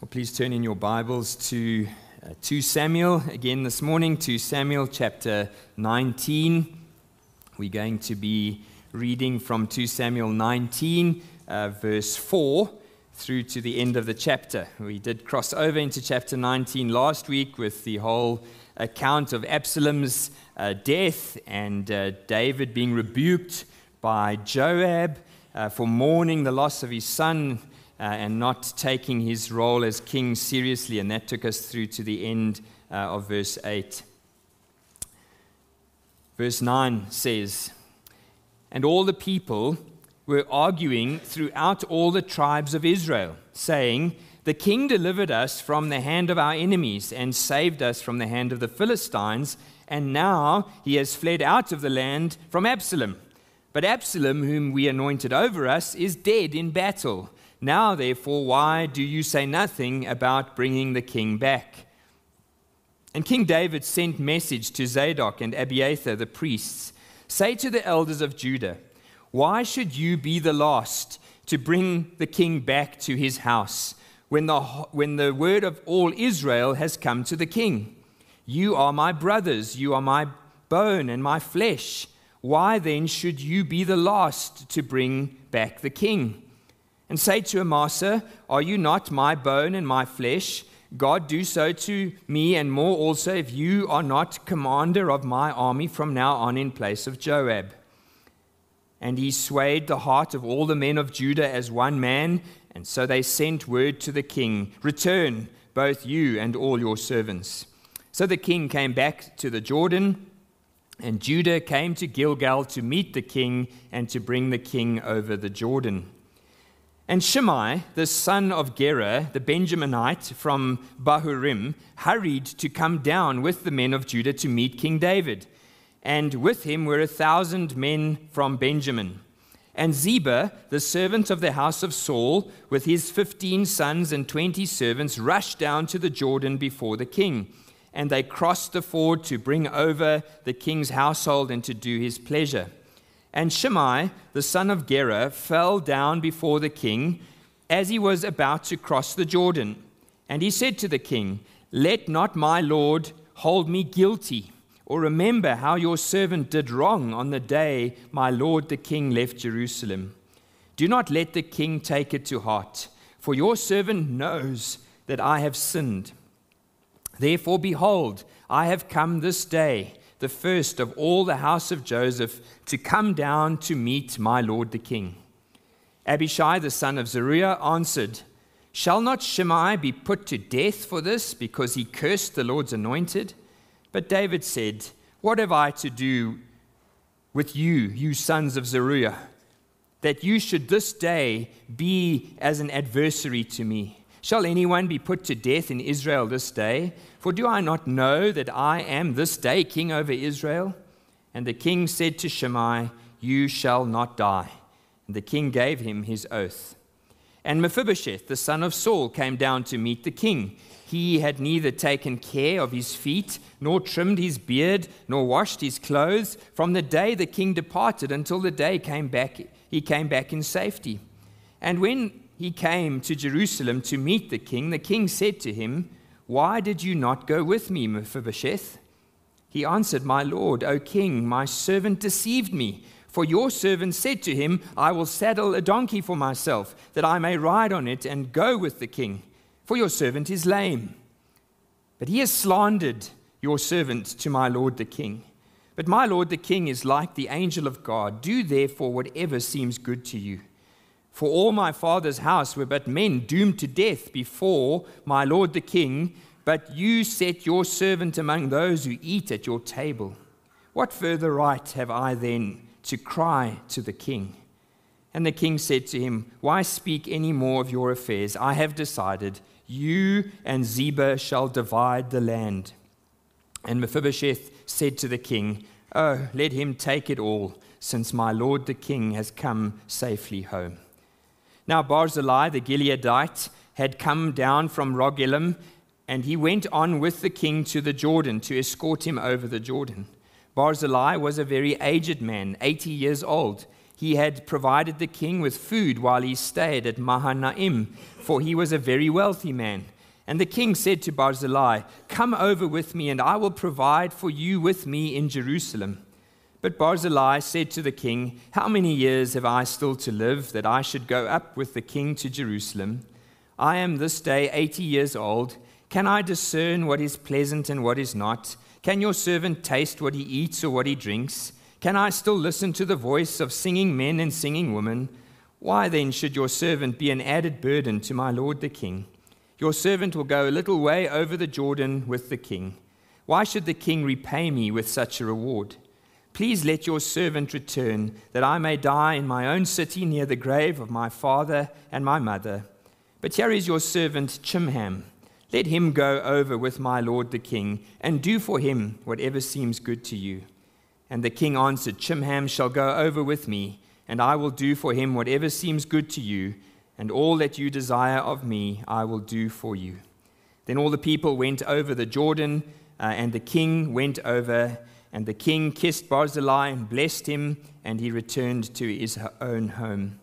Well, please turn in your Bibles to uh, 2 Samuel again this morning, 2 Samuel chapter 19. We're going to be reading from 2 Samuel 19, uh, verse 4, through to the end of the chapter. We did cross over into chapter 19 last week with the whole account of Absalom's uh, death and uh, David being rebuked by Joab uh, for mourning the loss of his son uh, and not taking his role as king seriously. And that took us through to the end uh, of verse 8. Verse 9 says, And all the people were arguing throughout all the tribes of Israel, saying, The king delivered us from the hand of our enemies and saved us from the hand of the Philistines, and now he has fled out of the land from Absalom. But Absalom, whom we anointed over us, is dead in battle. Now, therefore, why do you say nothing about bringing the king back? And King David sent message to Zadok and Abiathar the priests Say to the elders of Judah, Why should you be the last to bring the king back to his house when the, when the word of all Israel has come to the king? You are my brothers, you are my bone and my flesh. Why then should you be the last to bring back the king? And say to Amasa, Are you not my bone and my flesh? God, do so to me and more also if you are not commander of my army from now on in place of Joab. And he swayed the heart of all the men of Judah as one man, and so they sent word to the king Return, both you and all your servants. So the king came back to the Jordan, and Judah came to Gilgal to meet the king and to bring the king over the Jordan. And Shimei, the son of Gera, the Benjaminite from Bahurim, hurried to come down with the men of Judah to meet King David. And with him were a thousand men from Benjamin. And Ziba, the servant of the house of Saul, with his fifteen sons and twenty servants, rushed down to the Jordan before the king. And they crossed the ford to bring over the king's household and to do his pleasure. And Shimei, the son of Gera, fell down before the king as he was about to cross the Jordan. And he said to the king, Let not my lord hold me guilty, or remember how your servant did wrong on the day my lord the king left Jerusalem. Do not let the king take it to heart, for your servant knows that I have sinned. Therefore, behold, I have come this day the first of all the house of Joseph, to come down to meet my lord the king. Abishai the son of Zeruiah answered, Shall not Shimei be put to death for this, because he cursed the Lord's anointed? But David said, What have I to do with you, you sons of Zeruiah, that you should this day be as an adversary to me? Shall anyone be put to death in Israel this day? For do I not know that I am this day king over Israel? And the king said to Shimei, You shall not die. And the king gave him his oath. And Mephibosheth, the son of Saul, came down to meet the king. He had neither taken care of his feet, nor trimmed his beard, nor washed his clothes, from the day the king departed until the day came back, he came back in safety. And when he came to Jerusalem to meet the king, the king said to him, why did you not go with me, Mephibosheth? He answered, My lord, O king, my servant deceived me. For your servant said to him, I will saddle a donkey for myself, that I may ride on it and go with the king. For your servant is lame. But he has slandered your servant to my lord the king. But my lord the king is like the angel of God. Do therefore whatever seems good to you. For all my father's house were but men doomed to death before my lord the king, but you set your servant among those who eat at your table. What further right have I then to cry to the king? And the king said to him, Why speak any more of your affairs? I have decided, you and Ziba shall divide the land. And Mephibosheth said to the king, Oh, let him take it all, since my lord the king has come safely home. Now Barzillai the Gileadite had come down from Rogelim, and he went on with the king to the Jordan to escort him over the Jordan. Barzillai was a very aged man, 80 years old. He had provided the king with food while he stayed at Mahanaim, for he was a very wealthy man. And the king said to Barzillai, Come over with me, and I will provide for you with me in Jerusalem. But Barzillai said to the king, How many years have I still to live that I should go up with the king to Jerusalem? I am this day eighty years old. Can I discern what is pleasant and what is not? Can your servant taste what he eats or what he drinks? Can I still listen to the voice of singing men and singing women? Why then should your servant be an added burden to my lord the king? Your servant will go a little way over the Jordan with the king. Why should the king repay me with such a reward? Please let your servant return, that I may die in my own city near the grave of my father and my mother. But here is your servant Chimham. Let him go over with my lord the king, and do for him whatever seems good to you. And the king answered, Chimham shall go over with me, and I will do for him whatever seems good to you, and all that you desire of me I will do for you. Then all the people went over the Jordan, uh, and the king went over and the king kissed Barzillai and blessed him, and he returned to his own home.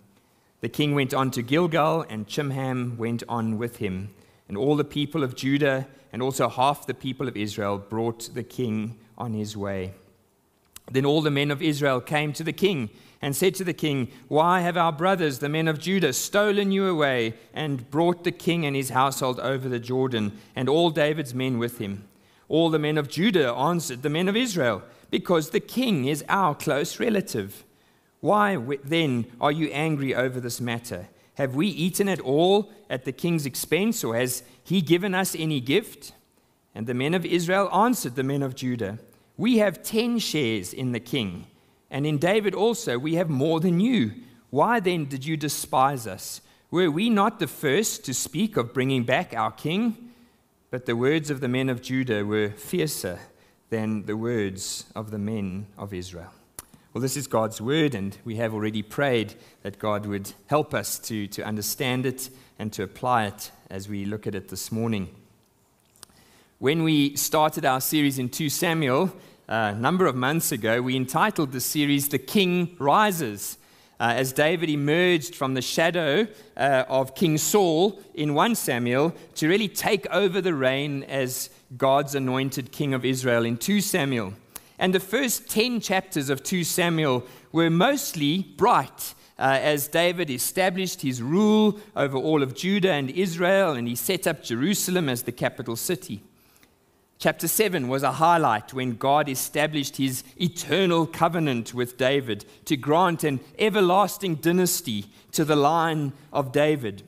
The king went on to Gilgal, and Chimham went on with him. And all the people of Judah and also half the people of Israel brought the king on his way. Then all the men of Israel came to the king and said to the king, Why have our brothers, the men of Judah, stolen you away and brought the king and his household over the Jordan, and all David's men with him? All the men of Judah answered the men of Israel, Because the king is our close relative. Why then are you angry over this matter? Have we eaten at all at the king's expense, or has he given us any gift? And the men of Israel answered the men of Judah, We have ten shares in the king, and in David also we have more than you. Why then did you despise us? Were we not the first to speak of bringing back our king? But the words of the men of Judah were fiercer than the words of the men of Israel. Well, this is God's word, and we have already prayed that God would help us to, to understand it and to apply it as we look at it this morning. When we started our series in 2 Samuel uh, a number of months ago, we entitled the series The King Rises uh, as David emerged from the shadow uh, of King Saul in 1 Samuel to really take over the reign as God's anointed king of Israel in 2 Samuel. And the first 10 chapters of 2 Samuel were mostly bright. Uh, as David established his rule over all of Judah and Israel, and he set up Jerusalem as the capital city. Chapter 7 was a highlight when God established his eternal covenant with David to grant an everlasting dynasty to the line of David.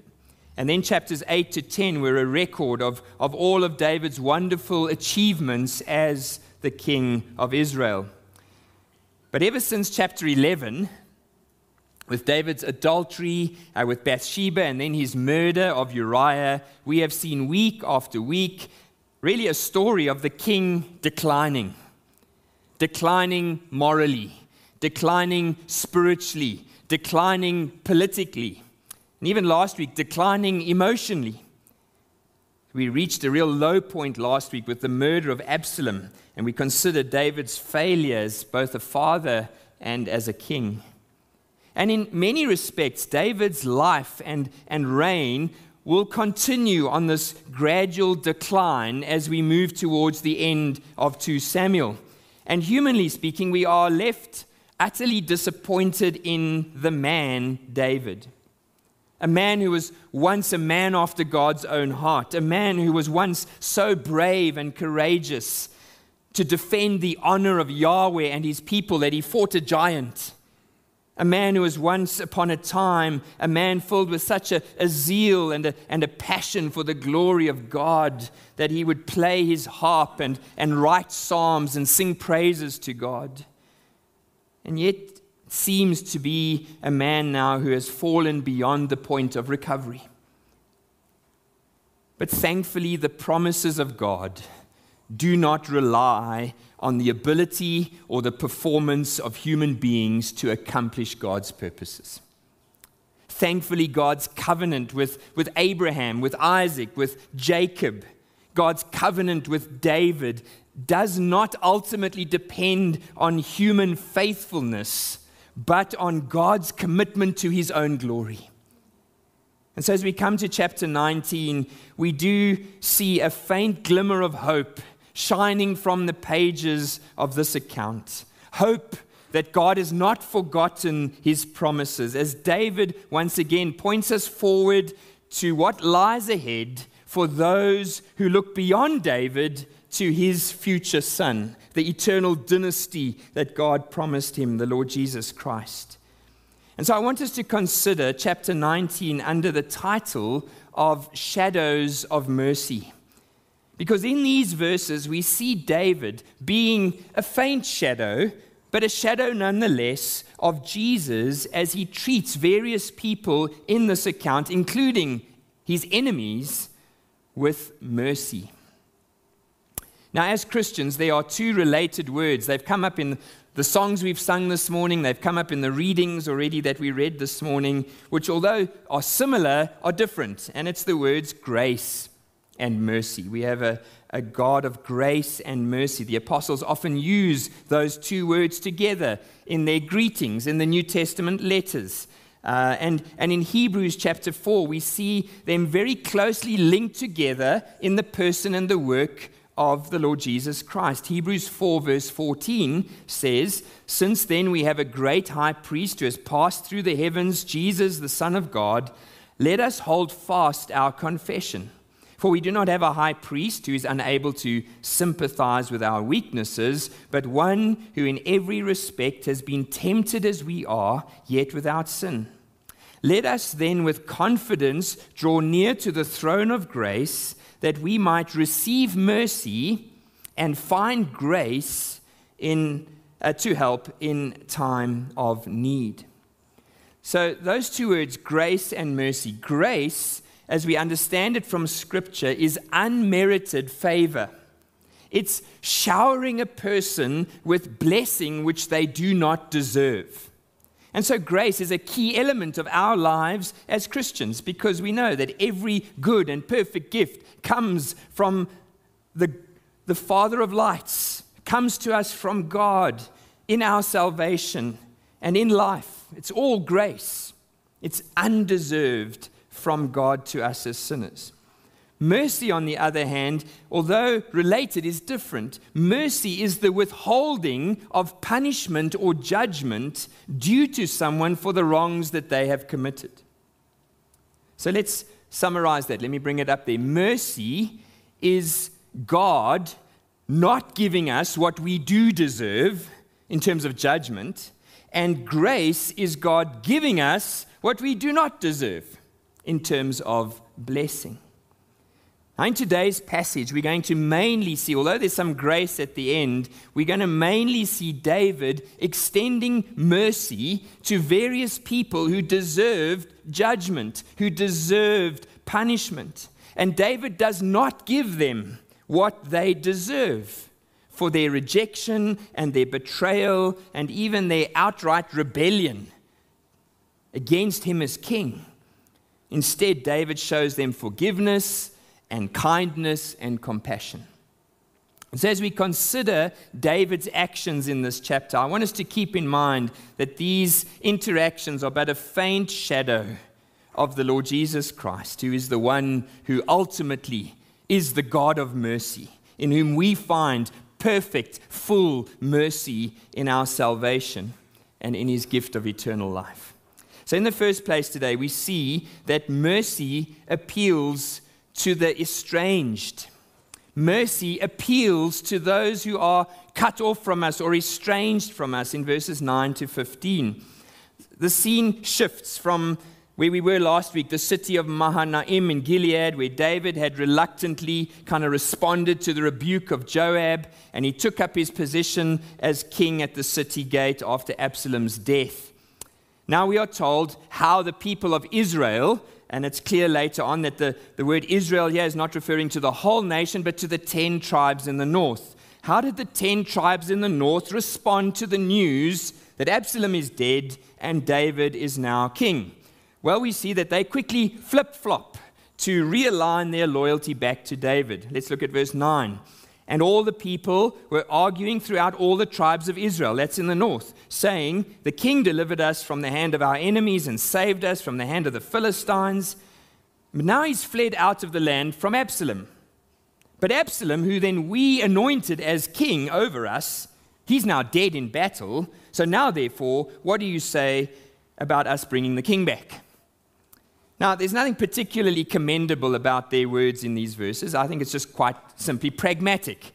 And then chapters 8 to 10 were a record of, of all of David's wonderful achievements as the king of Israel. But ever since chapter 11, with David's adultery uh, with Bathsheba and then his murder of Uriah, we have seen week after week really a story of the king declining, declining morally, declining spiritually, declining politically, and even last week, declining emotionally. We reached a real low point last week with the murder of Absalom, and we considered David's failures both a father and as a king. And in many respects, David's life and, and reign will continue on this gradual decline as we move towards the end of 2 Samuel. And humanly speaking, we are left utterly disappointed in the man David. A man who was once a man after God's own heart, a man who was once so brave and courageous to defend the honor of Yahweh and his people that he fought a giant a man who was once upon a time a man filled with such a, a, zeal and a, and a passion for the glory of God that he would play his harp and, and write psalms and sing praises to God. And yet, seems to be a man now who has fallen beyond the point of recovery. But thankfully, the promises of God do not rely on the ability or the performance of human beings to accomplish God's purposes. Thankfully, God's covenant with, with Abraham, with Isaac, with Jacob, God's covenant with David does not ultimately depend on human faithfulness, but on God's commitment to his own glory. And so, as we come to chapter 19, we do see a faint glimmer of hope shining from the pages of this account. Hope that God has not forgotten his promises, as David once again points us forward to what lies ahead for those who look beyond David to his future son, the eternal dynasty that God promised him, the Lord Jesus Christ. And so I want us to consider chapter 19 under the title of Shadows of Mercy. Because in these verses, we see David being a faint shadow, but a shadow nonetheless of Jesus as he treats various people in this account, including his enemies, with mercy. Now, as Christians, there are two related words. They've come up in the songs we've sung this morning, they've come up in the readings already that we read this morning, which, although are similar, are different. And it's the words grace and mercy. We have a, a God of grace and mercy. The apostles often use those two words together in their greetings in the New Testament letters. Uh, and, and in Hebrews chapter 4, we see them very closely linked together in the person and the work of the Lord Jesus Christ. Hebrews 4, verse 14 says, Since then we have a great high priest who has passed through the heavens, Jesus, the Son of God, let us hold fast our confession. For we do not have a high priest who is unable to sympathize with our weaknesses, but one who in every respect has been tempted as we are, yet without sin. Let us then with confidence draw near to the throne of grace that we might receive mercy and find grace in, uh, to help in time of need. So, those two words, grace and mercy. Grace, as we understand it from Scripture, is unmerited favor. It's showering a person with blessing which they do not deserve. And so, grace is a key element of our lives as Christians because we know that every good and perfect gift comes from the, the Father of lights, comes to us from God in our salvation and in life. It's all grace, it's undeserved from God to us as sinners. Mercy, on the other hand, although related, is different. Mercy is the withholding of punishment or judgment due to someone for the wrongs that they have committed. So let's summarize that. Let me bring it up there. Mercy is God not giving us what we do deserve in terms of judgment, and grace is God giving us what we do not deserve in terms of blessing. Now, in today's passage, we're going to mainly see, although there's some grace at the end, we're going to mainly see David extending mercy to various people who deserved judgment, who deserved punishment. And David does not give them what they deserve for their rejection and their betrayal and even their outright rebellion against him as king. Instead, David shows them forgiveness and kindness and compassion. So, as we consider David's actions in this chapter, I want us to keep in mind that these interactions are but a faint shadow of the Lord Jesus Christ, who is the one who ultimately is the God of mercy, in whom we find perfect, full mercy in our salvation and in his gift of eternal life. So, in the first place today, we see that mercy appeals to the estranged. Mercy appeals to those who are cut off from us or estranged from us in verses 9 to 15. The scene shifts from where we were last week, the city of Mahanaim in Gilead, where David had reluctantly kind of responded to the rebuke of Joab, and he took up his position as king at the city gate after Absalom's death. Now we are told how the people of Israel and it's clear later on that the, the word Israel here is not referring to the whole nation, but to the 10 tribes in the north. How did the 10 tribes in the north respond to the news that Absalom is dead and David is now king? Well, we see that they quickly flip flop to realign their loyalty back to David. Let's look at verse 9. And all the people were arguing throughout all the tribes of Israel, that's in the north, saying, The king delivered us from the hand of our enemies and saved us from the hand of the Philistines. But now he's fled out of the land from Absalom. But Absalom, who then we anointed as king over us, he's now dead in battle. So now, therefore, what do you say about us bringing the king back? Now, there's nothing particularly commendable about their words in these verses. I think it's just quite simply pragmatic.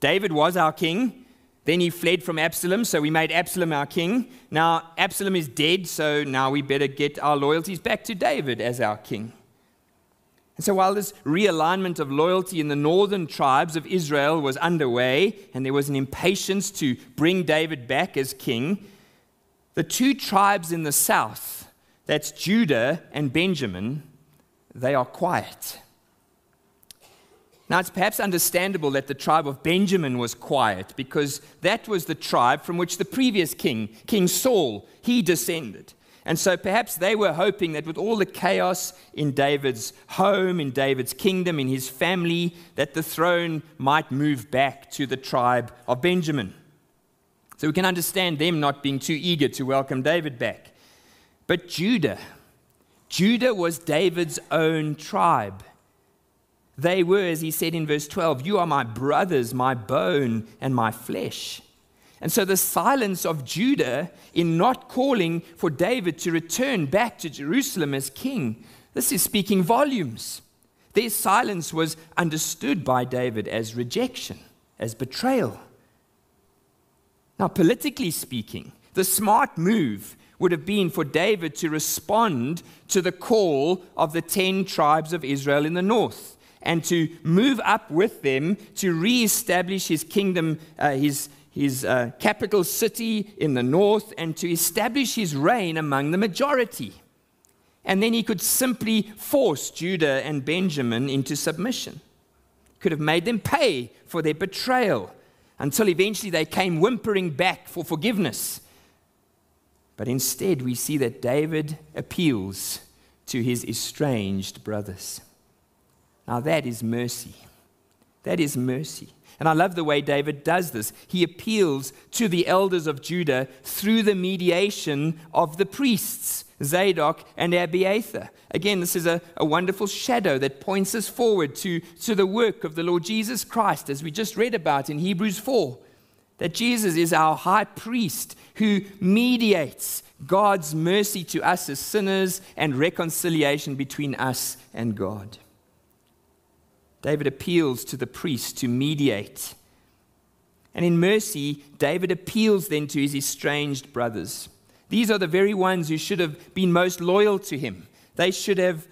David was our king. Then he fled from Absalom, so we made Absalom our king. Now, Absalom is dead, so now we better get our loyalties back to David as our king. And so, while this realignment of loyalty in the northern tribes of Israel was underway, and there was an impatience to bring David back as king, the two tribes in the south that's Judah and Benjamin, they are quiet. Now, it's perhaps understandable that the tribe of Benjamin was quiet because that was the tribe from which the previous king, King Saul, he descended. And so perhaps they were hoping that with all the chaos in David's home, in David's kingdom, in his family, that the throne might move back to the tribe of Benjamin. So we can understand them not being too eager to welcome David back. But Judah, Judah was David's own tribe. They were, as he said in verse 12, You are my brothers, my bone and my flesh. And so the silence of Judah in not calling for David to return back to Jerusalem as king, this is speaking volumes. Their silence was understood by David as rejection, as betrayal. Now, politically speaking, the smart move would have been for David to respond to the call of the 10 tribes of Israel in the north and to move up with them to re-establish his kingdom, uh, his, his uh, capital city in the north, and to establish his reign among the majority. And then he could simply force Judah and Benjamin into submission. Could have made them pay for their betrayal until eventually they came whimpering back for forgiveness but instead, we see that David appeals to his estranged brothers. Now, that is mercy. That is mercy. And I love the way David does this. He appeals to the elders of Judah through the mediation of the priests, Zadok and Abiathar. Again, this is a, a wonderful shadow that points us forward to, to the work of the Lord Jesus Christ, as we just read about in Hebrews 4. That Jesus is our high priest who mediates God's mercy to us as sinners and reconciliation between us and God. David appeals to the priest to mediate. And in mercy, David appeals then to his estranged brothers. These are the very ones who should have been most loyal to him. They should have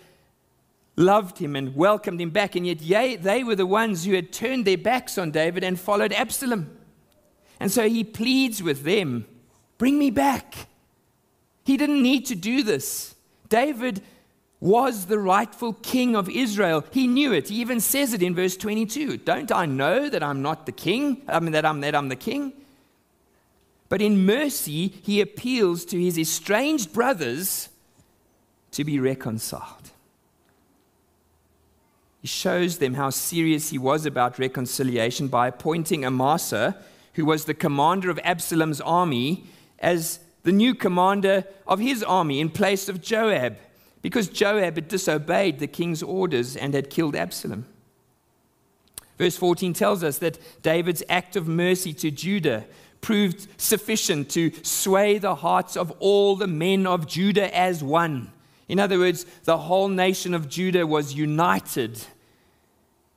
loved him and welcomed him back. And yet, yea, they were the ones who had turned their backs on David and followed Absalom. And so he pleads with them bring me back. He didn't need to do this. David was the rightful king of Israel. He knew it. He even says it in verse 22. Don't I know that I'm not the king? I mean, that I'm, that I'm the king? But in mercy, he appeals to his estranged brothers to be reconciled. He shows them how serious he was about reconciliation by appointing Amasa who was the commander of Absalom's army, as the new commander of his army in place of Joab, because Joab had disobeyed the king's orders and had killed Absalom. Verse 14 tells us that David's act of mercy to Judah proved sufficient to sway the hearts of all the men of Judah as one. In other words, the whole nation of Judah was united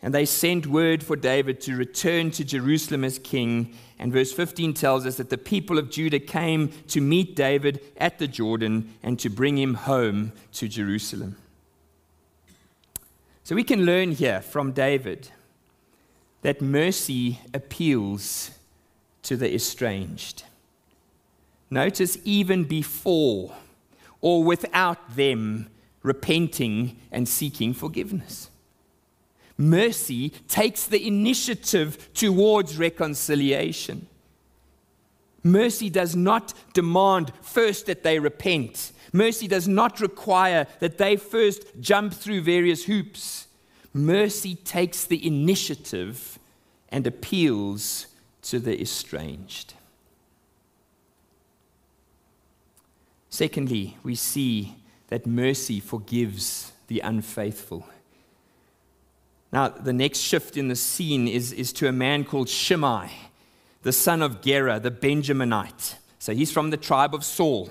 and they sent word for David to return to Jerusalem as king. And verse 15 tells us that the people of Judah came to meet David at the Jordan and to bring him home to Jerusalem. So we can learn here from David that mercy appeals to the estranged. Notice, even before or without them repenting and seeking forgiveness. Mercy takes the initiative towards reconciliation. Mercy does not demand first that they repent. Mercy does not require that they first jump through various hoops. Mercy takes the initiative and appeals to the estranged. Secondly, we see that mercy forgives the unfaithful. Now, the next shift in the scene is, is to a man called Shimei, the son of Gera, the Benjaminite. So he's from the tribe of Saul.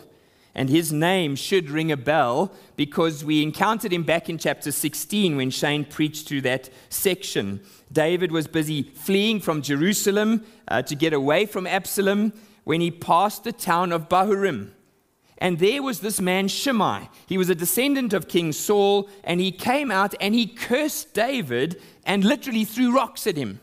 And his name should ring a bell because we encountered him back in chapter 16 when Shane preached through that section. David was busy fleeing from Jerusalem uh, to get away from Absalom when he passed the town of Bahurim. And there was this man Shimei. He was a descendant of King Saul, and he came out and he cursed David and literally threw rocks at him.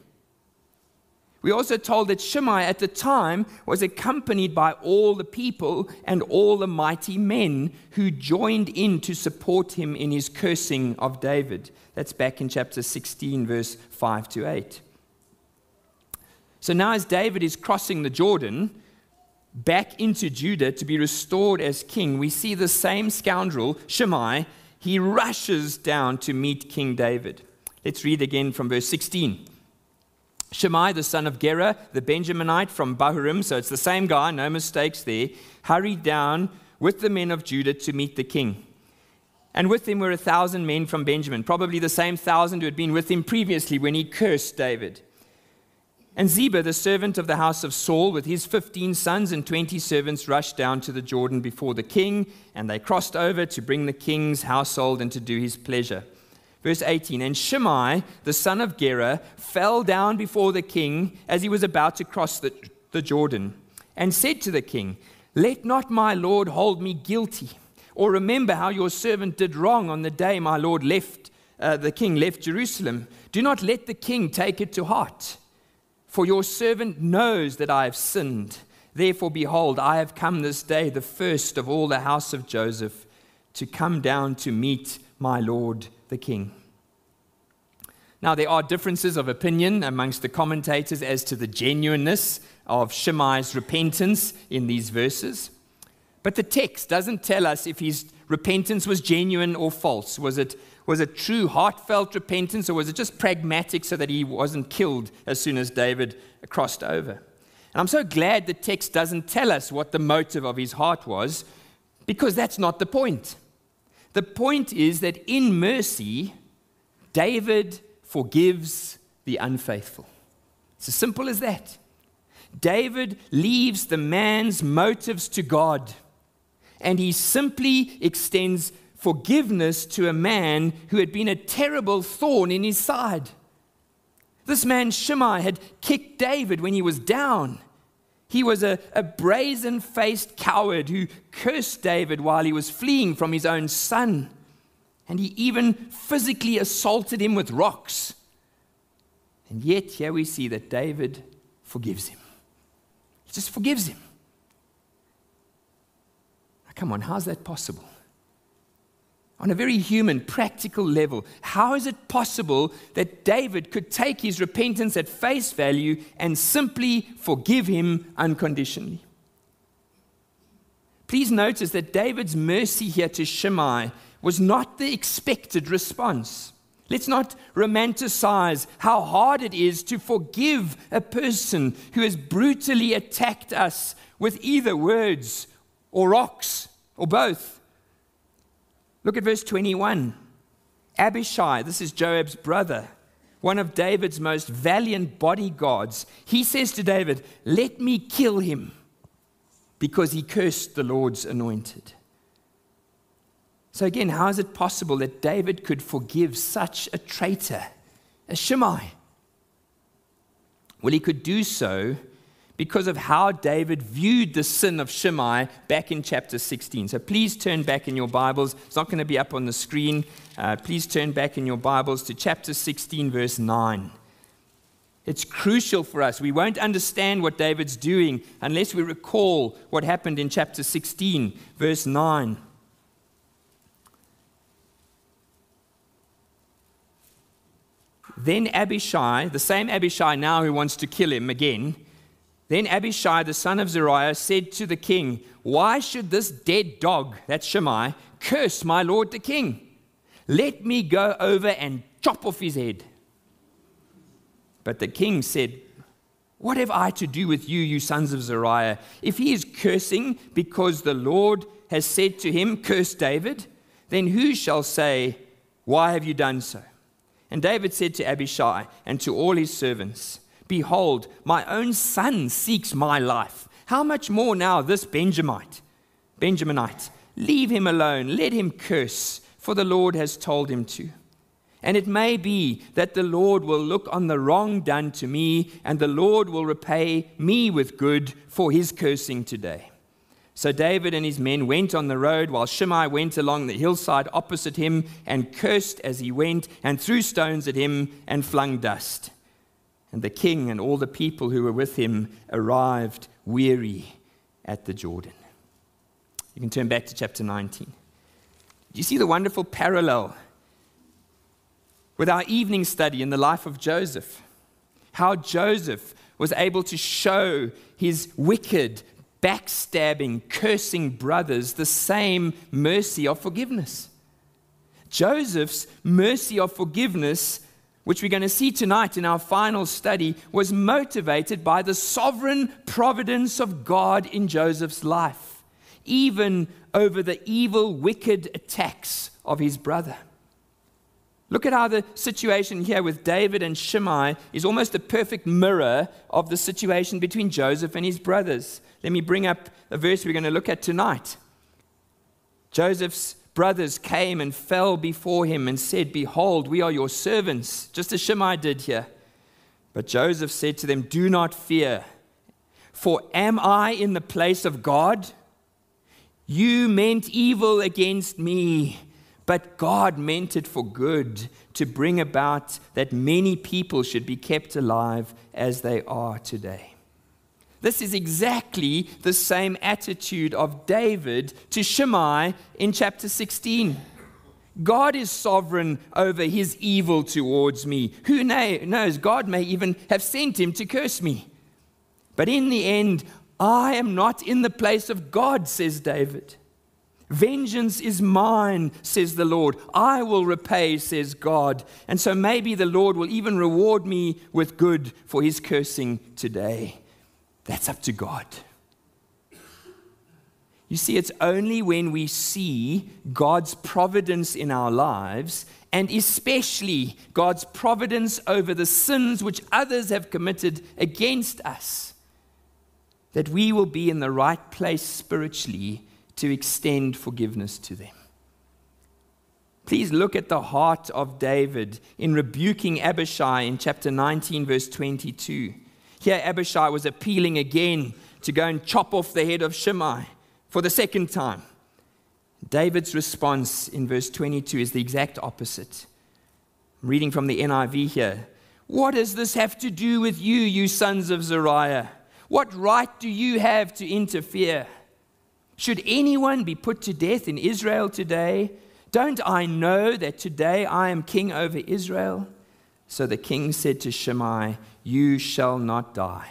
We also told that Shimei at the time was accompanied by all the people and all the mighty men who joined in to support him in his cursing of David. That's back in chapter 16, verse 5 to 8. So now, as David is crossing the Jordan, back into Judah to be restored as king, we see the same scoundrel, Shimei, he rushes down to meet King David. Let's read again from verse 16. Shimei, the son of Gera, the Benjaminite from Bahurim, so it's the same guy, no mistakes there, hurried down with the men of Judah to meet the king. And with him were a thousand men from Benjamin, probably the same thousand who had been with him previously when he cursed David. And Ziba, the servant of the house of Saul, with his 15 sons and 20 servants, rushed down to the Jordan before the king, and they crossed over to bring the king's household and to do his pleasure. Verse 18 And Shimei, the son of Gera, fell down before the king as he was about to cross the, the Jordan, and said to the king, Let not my lord hold me guilty, or remember how your servant did wrong on the day my lord left, uh, the king left Jerusalem. Do not let the king take it to heart. For your servant knows that I have sinned. Therefore, behold, I have come this day, the first of all the house of Joseph, to come down to meet my Lord the King. Now, there are differences of opinion amongst the commentators as to the genuineness of Shimei's repentance in these verses. But the text doesn't tell us if his repentance was genuine or false. Was it was it true, heartfelt repentance, or was it just pragmatic so that he wasn't killed as soon as David crossed over? And I'm so glad the text doesn't tell us what the motive of his heart was, because that's not the point. The point is that in mercy, David forgives the unfaithful. It's as simple as that. David leaves the man's motives to God, and he simply extends forgiveness to a man who had been a terrible thorn in his side. This man, Shimei, had kicked David when he was down. He was a, a brazen faced coward who cursed David while he was fleeing from his own son. And he even physically assaulted him with rocks. And yet, here we see that David forgives him. He just forgives him. Now, come on, how's that possible? On a very human, practical level, how is it possible that David could take his repentance at face value and simply forgive him unconditionally? Please notice that David's mercy here to Shimei was not the expected response. Let's not romanticize how hard it is to forgive a person who has brutally attacked us with either words or rocks or both. Look at verse 21. Abishai, this is Joab's brother, one of David's most valiant bodyguards, he says to David, Let me kill him because he cursed the Lord's anointed. So, again, how is it possible that David could forgive such a traitor as Shimei? Well, he could do so because of how David viewed the sin of Shimei back in chapter 16. So please turn back in your Bibles. It's not going to be up on the screen. Uh, please turn back in your Bibles to chapter 16, verse 9. It's crucial for us. We won't understand what David's doing unless we recall what happened in chapter 16, verse 9. Then Abishai, the same Abishai now who wants to kill him again, then Abishai, the son of Zeruiah, said to the king, Why should this dead dog, that's Shimei, curse my lord the king? Let me go over and chop off his head. But the king said, What have I to do with you, you sons of Zeruiah? If he is cursing because the Lord has said to him, Curse David, then who shall say, Why have you done so? And David said to Abishai and to all his servants, Behold, my own son seeks my life. How much more now this Benjamite? Benjaminite, leave him alone, let him curse, for the Lord has told him to. And it may be that the Lord will look on the wrong done to me, and the Lord will repay me with good for his cursing today. So David and his men went on the road, while Shimei went along the hillside opposite him and cursed as he went, and threw stones at him and flung dust. And the king and all the people who were with him arrived weary at the Jordan. You can turn back to chapter 19. Do you see the wonderful parallel with our evening study in the life of Joseph. How Joseph was able to show his wicked, backstabbing, cursing brothers the same mercy of forgiveness. Joseph's mercy of forgiveness, which we're going to see tonight in our final study, was motivated by the sovereign providence of God in Joseph's life, even over the evil, wicked attacks of his brother. Look at how the situation here with David and Shimei is almost a perfect mirror of the situation between Joseph and his brothers. Let me bring up a verse we're going to look at tonight. Joseph's brothers came and fell before him and said, Behold, we are your servants, just as Shimei did here. But Joseph said to them, Do not fear, for am I in the place of God? You meant evil against me but God meant it for good to bring about that many people should be kept alive as they are today. This is exactly the same attitude of David to Shimei in chapter 16. God is sovereign over his evil towards me. Who knows? God may even have sent him to curse me. But in the end, I am not in the place of God, says David. Vengeance is mine, says the Lord. I will repay, says God. And so maybe the Lord will even reward me with good for his cursing today. That's up to God. You see, it's only when we see God's providence in our lives, and especially God's providence over the sins which others have committed against us, that we will be in the right place spiritually to extend forgiveness to them. Please look at the heart of David in rebuking Abishai in chapter 19, verse 22. Here, Abishai was appealing again to go and chop off the head of Shimei for the second time. David's response in verse 22 is the exact opposite. I'm reading from the NIV here. What does this have to do with you, you sons of Zeruiah? What right do you have to interfere? Should anyone be put to death in Israel today? Don't I know that today I am king over Israel? So the king said to Shimei, You shall not die.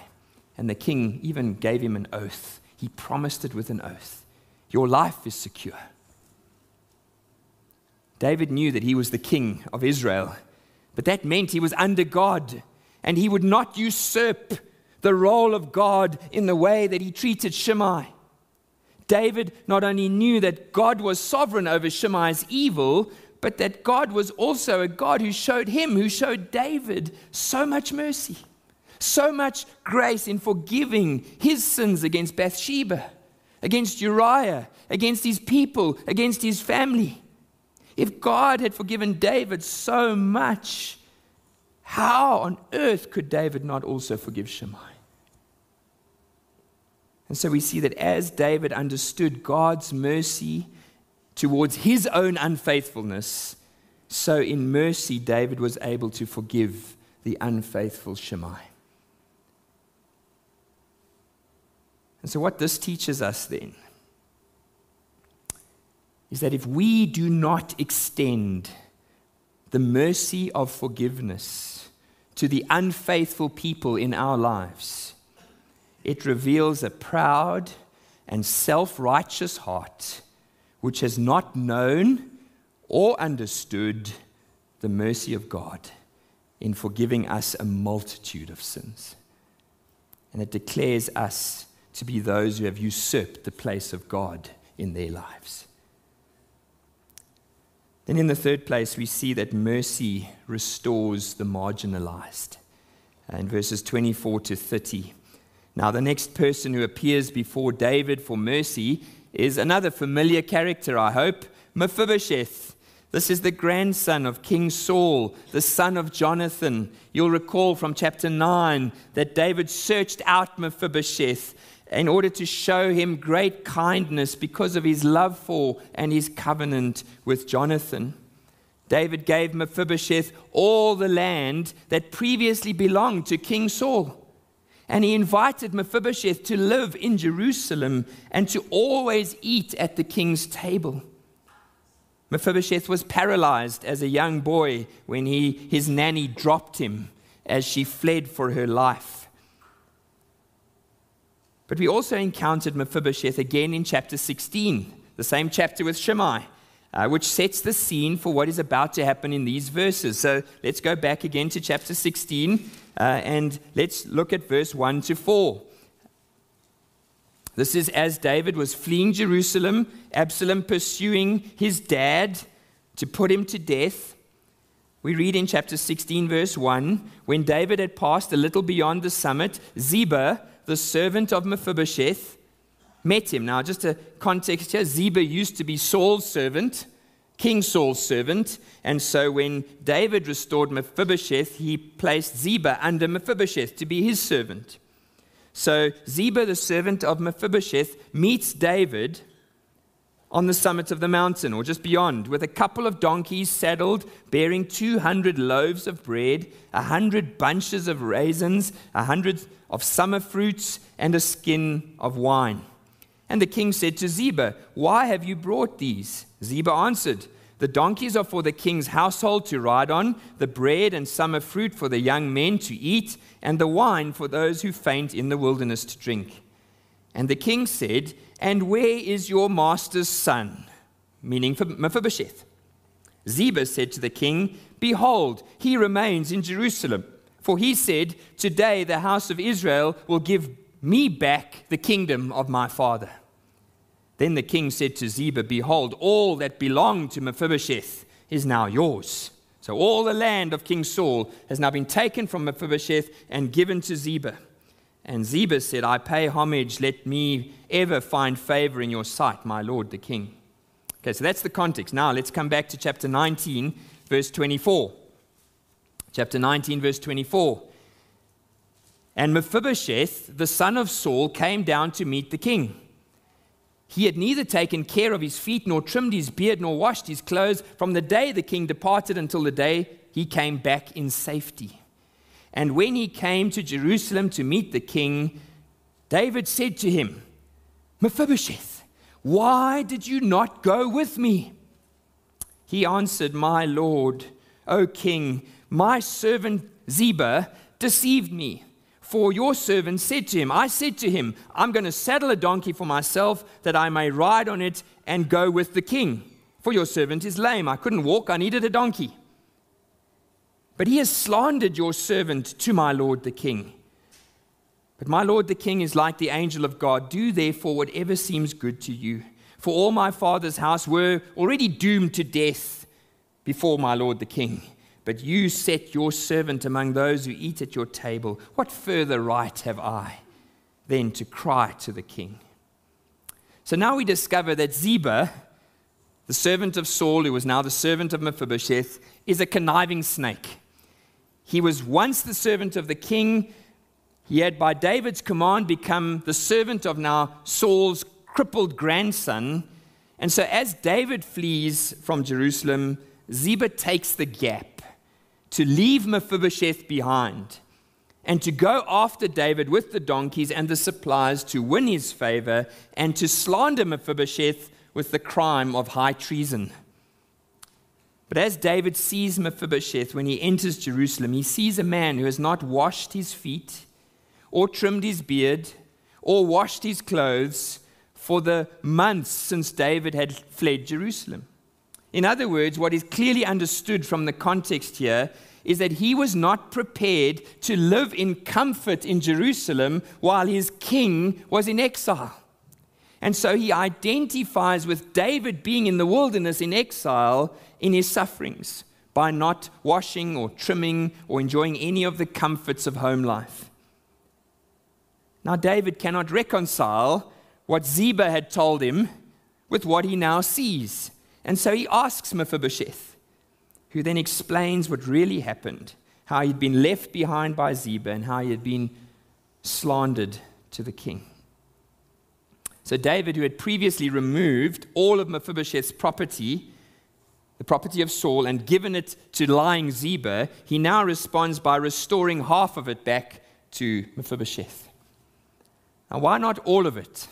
And the king even gave him an oath. He promised it with an oath. Your life is secure. David knew that he was the king of Israel, but that meant he was under God, and he would not usurp the role of God in the way that he treated Shimei. David not only knew that God was sovereign over Shimei's evil, but that God was also a God who showed him, who showed David so much mercy, so much grace in forgiving his sins against Bathsheba, against Uriah, against his people, against his family. If God had forgiven David so much, how on earth could David not also forgive Shimei? And so we see that as David understood God's mercy towards his own unfaithfulness, so in mercy David was able to forgive the unfaithful Shimei. And so, what this teaches us then is that if we do not extend the mercy of forgiveness to the unfaithful people in our lives, it reveals a proud and self righteous heart which has not known or understood the mercy of God in forgiving us a multitude of sins. And it declares us to be those who have usurped the place of God in their lives. Then, in the third place, we see that mercy restores the marginalized. Uh, in verses 24 to 30. Now, the next person who appears before David for mercy is another familiar character, I hope Mephibosheth. This is the grandson of King Saul, the son of Jonathan. You'll recall from chapter 9 that David searched out Mephibosheth in order to show him great kindness because of his love for and his covenant with Jonathan. David gave Mephibosheth all the land that previously belonged to King Saul. And he invited Mephibosheth to live in Jerusalem and to always eat at the king's table. Mephibosheth was paralyzed as a young boy when he, his nanny dropped him as she fled for her life. But we also encountered Mephibosheth again in chapter 16, the same chapter with Shimei, uh, which sets the scene for what is about to happen in these verses. So let's go back again to chapter 16 uh, and let's look at verse 1 to 4. This is as David was fleeing Jerusalem, Absalom pursuing his dad to put him to death. We read in chapter 16, verse 1 when David had passed a little beyond the summit, Ziba, the servant of Mephibosheth, met him. Now, just a context here Ziba used to be Saul's servant, King Saul's servant. And so when David restored Mephibosheth, he placed Ziba under Mephibosheth to be his servant. So Ziba, the servant of Mephibosheth, meets David on the summit of the mountain or just beyond with a couple of donkeys saddled, bearing 200 loaves of bread, 100 bunches of raisins, 100 of summer fruits, and a skin of wine. And the king said to Ziba, Why have you brought these? Ziba answered, The donkeys are for the king's household to ride on, the bread and summer fruit for the young men to eat and the wine for those who faint in the wilderness to drink. And the king said, And where is your master's son? Meaning Mephibosheth. Ziba said to the king, Behold, he remains in Jerusalem. For he said, Today the house of Israel will give me back the kingdom of my father. Then the king said to Ziba, Behold, all that belonged to Mephibosheth is now yours. So all the land of King Saul has now been taken from Mephibosheth and given to Ziba. And Ziba said, I pay homage, let me ever find favor in your sight, my lord the king. Okay, so that's the context. Now let's come back to chapter 19, verse 24. Chapter 19, verse 24. And Mephibosheth, the son of Saul, came down to meet the king. He had neither taken care of his feet, nor trimmed his beard, nor washed his clothes from the day the king departed until the day he came back in safety. And when he came to Jerusalem to meet the king, David said to him, Mephibosheth, why did you not go with me? He answered, My lord, O king, my servant Ziba deceived me for your servant said to him, I said to him, I'm going to saddle a donkey for myself that I may ride on it and go with the king. For your servant is lame. I couldn't walk, I needed a donkey. But he has slandered your servant to my lord the king. But my lord the king is like the angel of God. Do therefore whatever seems good to you. For all my father's house were already doomed to death before my lord the king. But you set your servant among those who eat at your table. What further right have I than to cry to the king? So now we discover that Ziba, the servant of Saul, who was now the servant of Mephibosheth, is a conniving snake. He was once the servant of the king. He had, by David's command, become the servant of now Saul's crippled grandson. And so, as David flees from Jerusalem, Ziba takes the gap to leave Mephibosheth behind and to go after David with the donkeys and the supplies to win his favor and to slander Mephibosheth with the crime of high treason. But as David sees Mephibosheth when he enters Jerusalem, he sees a man who has not washed his feet or trimmed his beard or washed his clothes for the months since David had fled Jerusalem. In other words, what is clearly understood from the context here is that he was not prepared to live in comfort in Jerusalem while his king was in exile. And so he identifies with David being in the wilderness in exile in his sufferings by not washing or trimming or enjoying any of the comforts of home life. Now, David cannot reconcile what Ziba had told him with what he now sees. And so he asks Mephibosheth, who then explains what really happened how he'd been left behind by Ziba and how he had been slandered to the king. So, David, who had previously removed all of Mephibosheth's property, the property of Saul, and given it to lying Ziba, he now responds by restoring half of it back to Mephibosheth. Now, why not all of it?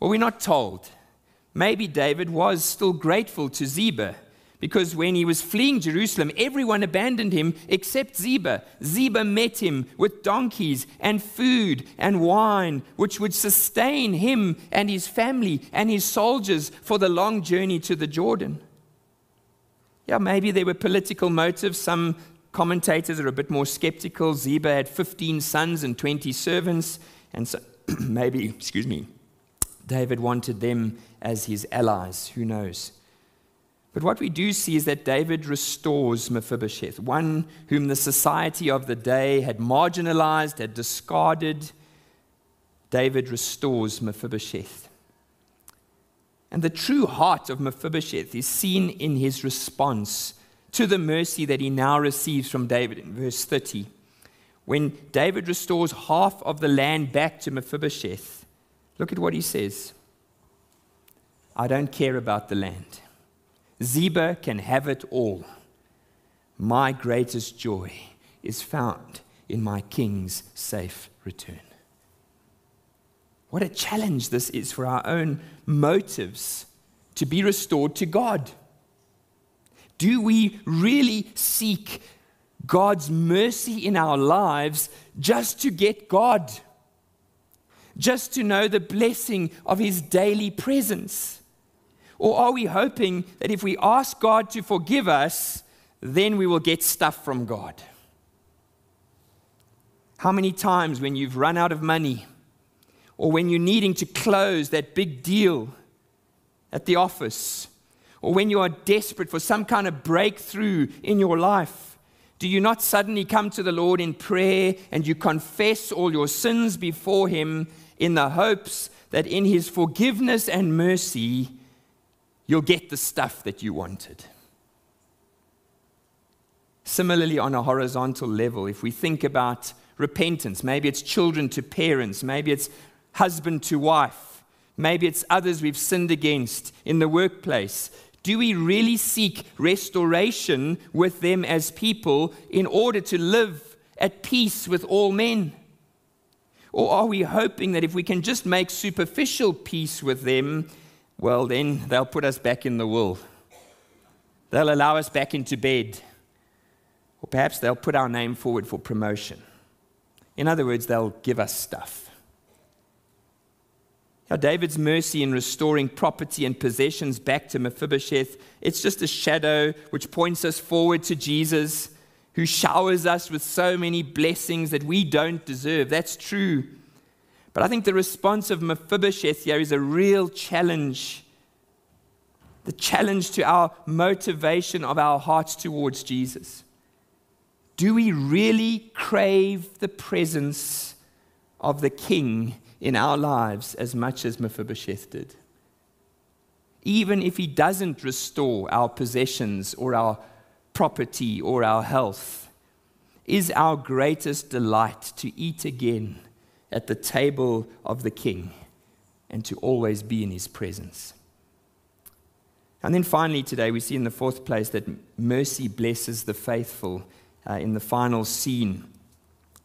Well, we're not told. Maybe David was still grateful to Ziba because when he was fleeing Jerusalem, everyone abandoned him except Ziba. Ziba met him with donkeys and food and wine, which would sustain him and his family and his soldiers for the long journey to the Jordan. Yeah, maybe there were political motives. Some commentators are a bit more skeptical. Ziba had 15 sons and 20 servants, and so maybe, excuse me, David wanted them as his allies. Who knows? But what we do see is that David restores Mephibosheth, one whom the society of the day had marginalized, had discarded. David restores Mephibosheth. And the true heart of Mephibosheth is seen in his response to the mercy that he now receives from David in verse 30. When David restores half of the land back to Mephibosheth, look at what he says I don't care about the land. Ziba can have it all. My greatest joy is found in my king's safe return. What a challenge this is for our own motives to be restored to God. Do we really seek God's mercy in our lives just to get God? Just to know the blessing of His daily presence? Or are we hoping that if we ask God to forgive us, then we will get stuff from God? How many times when you've run out of money, or when you're needing to close that big deal at the office, or when you are desperate for some kind of breakthrough in your life, do you not suddenly come to the Lord in prayer and you confess all your sins before Him in the hopes that in His forgiveness and mercy, you'll get the stuff that you wanted. Similarly, on a horizontal level, if we think about repentance, maybe it's children to parents, maybe it's husband to wife, maybe it's others we've sinned against in the workplace. Do we really seek restoration with them as people in order to live at peace with all men? Or are we hoping that if we can just make superficial peace with them, well, then they'll put us back in the wool. They'll allow us back into bed. Or perhaps they'll put our name forward for promotion. In other words, they'll give us stuff. Now, David's mercy in restoring property and possessions back to Mephibosheth, it's just a shadow which points us forward to Jesus, who showers us with so many blessings that we don't deserve. That's true. But I think the response of Mephibosheth here is a real challenge. The challenge to our motivation of our hearts towards Jesus. Do we really crave the presence of the King in our lives as much as Mephibosheth did? Even if he doesn't restore our possessions or our property or our health, is our greatest delight to eat again at the table of the king and to always be in his presence. And then finally, today, we see in the fourth place that mercy blesses the faithful uh, in the final scene.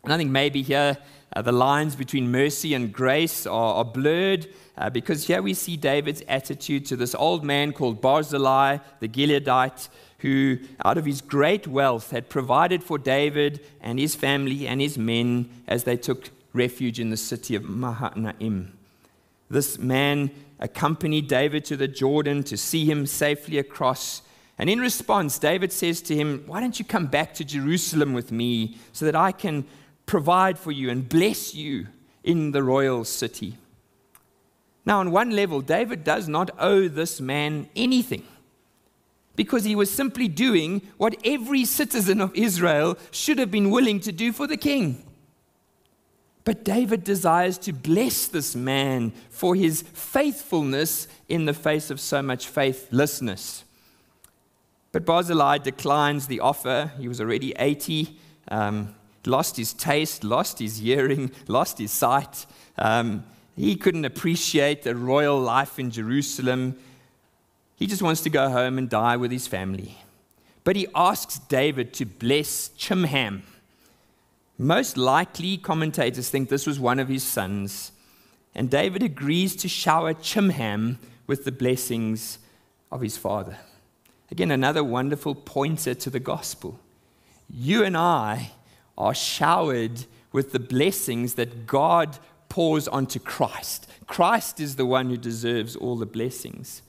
And I think maybe here uh, the lines between mercy and grace are, are blurred uh, because here we see David's attitude to this old man called Barzillai, the Gileadite, who, out of his great wealth, had provided for David and his family and his men as they took refuge in the city of Mahanaim. This man accompanied David to the Jordan to see him safely across And in response, David says to him, Why don't you come back to Jerusalem with me so that I can provide for you and bless you in the royal city? Now, on one level, David does not owe this man anything because he was simply doing what every citizen of Israel should have been willing to do for the king. But David desires to bless this man for his faithfulness in the face of so much faithlessness. But Barzillai declines the offer. He was already 80, um, lost his taste, lost his hearing, lost his sight. Um, he couldn't appreciate the royal life in Jerusalem. He just wants to go home and die with his family. But he asks David to bless Chimham. Most likely, commentators think this was one of his sons. And David agrees to shower Chimham with the blessings of his father. Again, another wonderful pointer to the gospel. You and I are showered with the blessings that God pours onto Christ. Christ is the one who deserves all the blessings,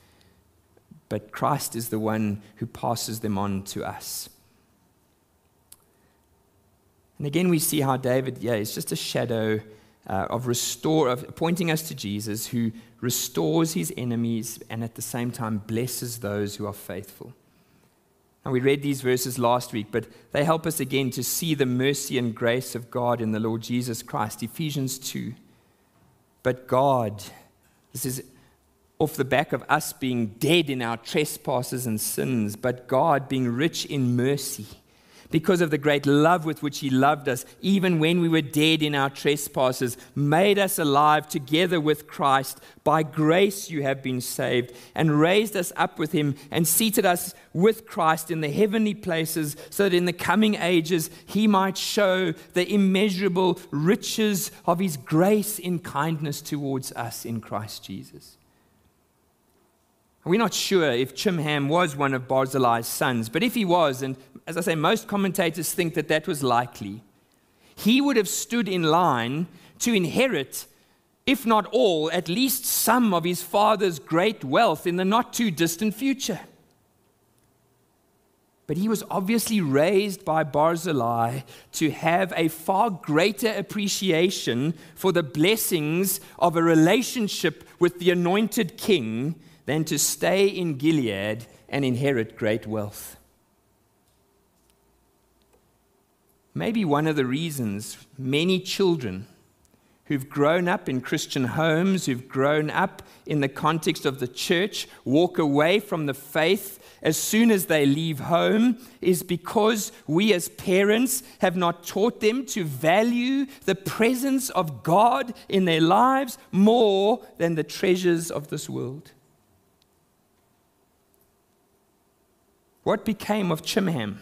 but Christ is the one who passes them on to us. And again, we see how David, yeah, is just a shadow uh, of restore, of pointing us to Jesus, who restores his enemies and at the same time blesses those who are faithful. And we read these verses last week, but they help us again to see the mercy and grace of God in the Lord Jesus Christ. Ephesians 2. But God, this is off the back of us being dead in our trespasses and sins, but God being rich in mercy because of the great love with which He loved us, even when we were dead in our trespasses, made us alive together with Christ. By grace you have been saved, and raised us up with Him, and seated us with Christ in the heavenly places, so that in the coming ages He might show the immeasurable riches of His grace in kindness towards us in Christ Jesus. We're not sure if Chimham was one of Barzillai's sons, but if he was, and as I say, most commentators think that that was likely, he would have stood in line to inherit, if not all, at least some of his father's great wealth in the not too distant future. But he was obviously raised by Barzillai to have a far greater appreciation for the blessings of a relationship with the anointed king than to stay in Gilead and inherit great wealth. Maybe one of the reasons many children who've grown up in Christian homes, who've grown up in the context of the church, walk away from the faith as soon as they leave home is because we as parents have not taught them to value the presence of God in their lives more than the treasures of this world. What became of Chimham?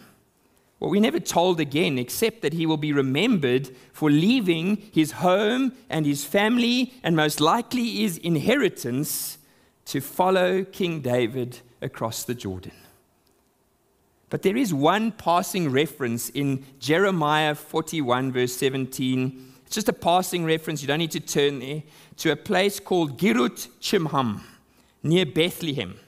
Well, we never told again, except that he will be remembered for leaving his home and his family, and most likely his inheritance, to follow King David across the Jordan. But there is one passing reference in Jeremiah 41, verse 17. It's just a passing reference, you don't need to turn there, to a place called Girut Chimham, near Bethlehem.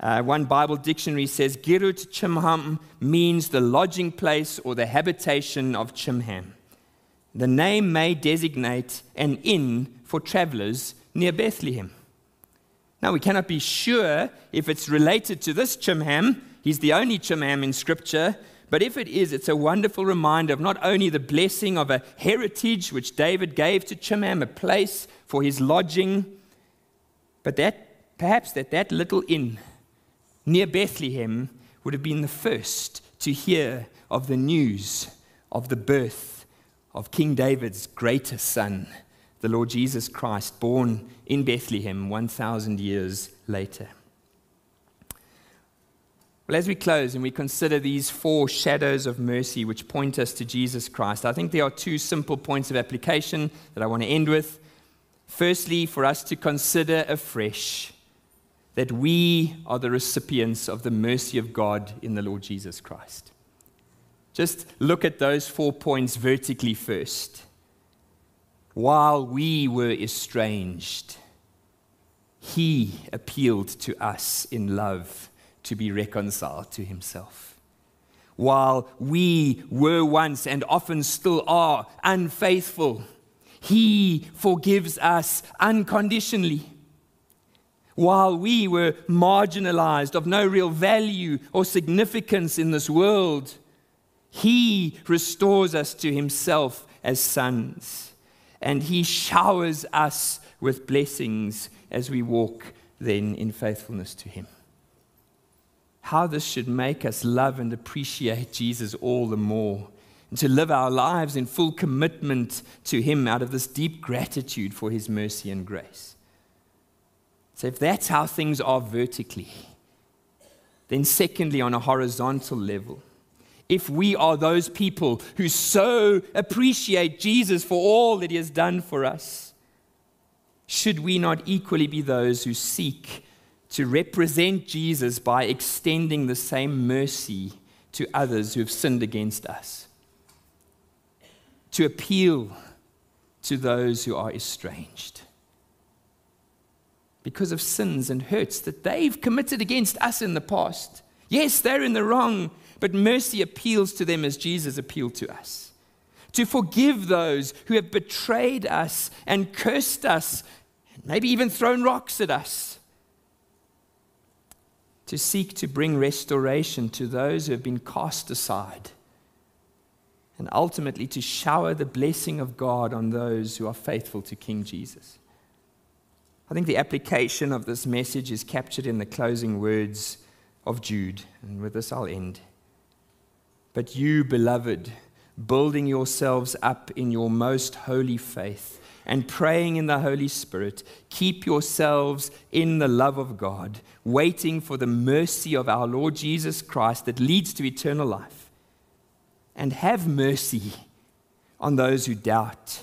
Uh, one Bible dictionary says Girut Chimham means the lodging place or the habitation of Chimham. The name may designate an inn for travelers near Bethlehem. Now, we cannot be sure if it's related to this Chimham. He's the only Chimham in Scripture. But if it is, it's a wonderful reminder of not only the blessing of a heritage which David gave to Chimham, a place for his lodging, but that perhaps that that little inn near Bethlehem would have been the first to hear of the news of the birth of King David's greatest son, the Lord Jesus Christ, born in Bethlehem 1,000 years later. Well, as we close and we consider these four shadows of mercy which point us to Jesus Christ, I think there are two simple points of application that I want to end with. Firstly, for us to consider afresh that we are the recipients of the mercy of God in the Lord Jesus Christ. Just look at those four points vertically first. While we were estranged, He appealed to us in love to be reconciled to himself. While we were once and often still are unfaithful, he forgives us unconditionally. While we were marginalized, of no real value or significance in this world, he restores us to himself as sons, and he showers us with blessings as we walk then in faithfulness to him. How this should make us love and appreciate Jesus all the more, and to live our lives in full commitment to him out of this deep gratitude for his mercy and grace. So, if that's how things are vertically, then secondly, on a horizontal level, if we are those people who so appreciate Jesus for all that he has done for us, should we not equally be those who seek to represent Jesus by extending the same mercy to others who have sinned against us? To appeal to those who are estranged because of sins and hurts that they've committed against us in the past. Yes, they're in the wrong, but mercy appeals to them as Jesus appealed to us. To forgive those who have betrayed us and cursed us, maybe even thrown rocks at us. To seek to bring restoration to those who have been cast aside. And ultimately to shower the blessing of God on those who are faithful to King Jesus. I think the application of this message is captured in the closing words of Jude. And with this, I'll end. But you, beloved, building yourselves up in your most holy faith and praying in the Holy Spirit, keep yourselves in the love of God, waiting for the mercy of our Lord Jesus Christ that leads to eternal life. And have mercy on those who doubt.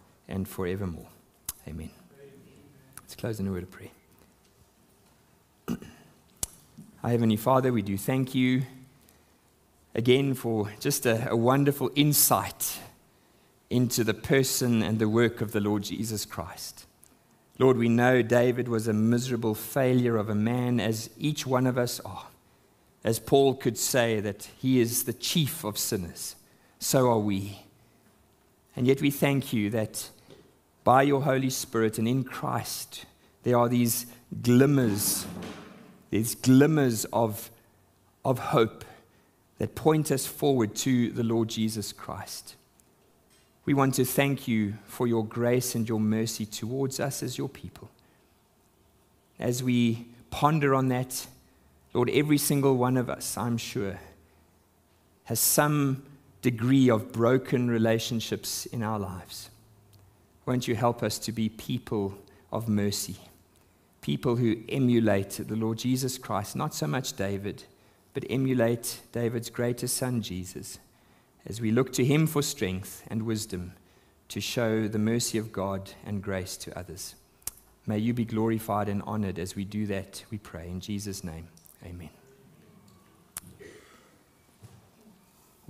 and forevermore. Amen. Let's close in a word of prayer. Our Heavenly Father, we do thank you again for just a, a wonderful insight into the person and the work of the Lord Jesus Christ. Lord, we know David was a miserable failure of a man, as each one of us are. As Paul could say that he is the chief of sinners, so are we. And yet we thank you that by your Holy Spirit and in Christ, there are these glimmers, these glimmers of, of hope that point us forward to the Lord Jesus Christ. We want to thank you for your grace and your mercy towards us as your people. As we ponder on that, Lord, every single one of us, I'm sure, has some degree of broken relationships in our lives. Won't you help us to be people of mercy, people who emulate the Lord Jesus Christ, not so much David, but emulate David's greatest son, Jesus, as we look to him for strength and wisdom to show the mercy of God and grace to others. May you be glorified and honored as we do that, we pray. In Jesus' name, amen.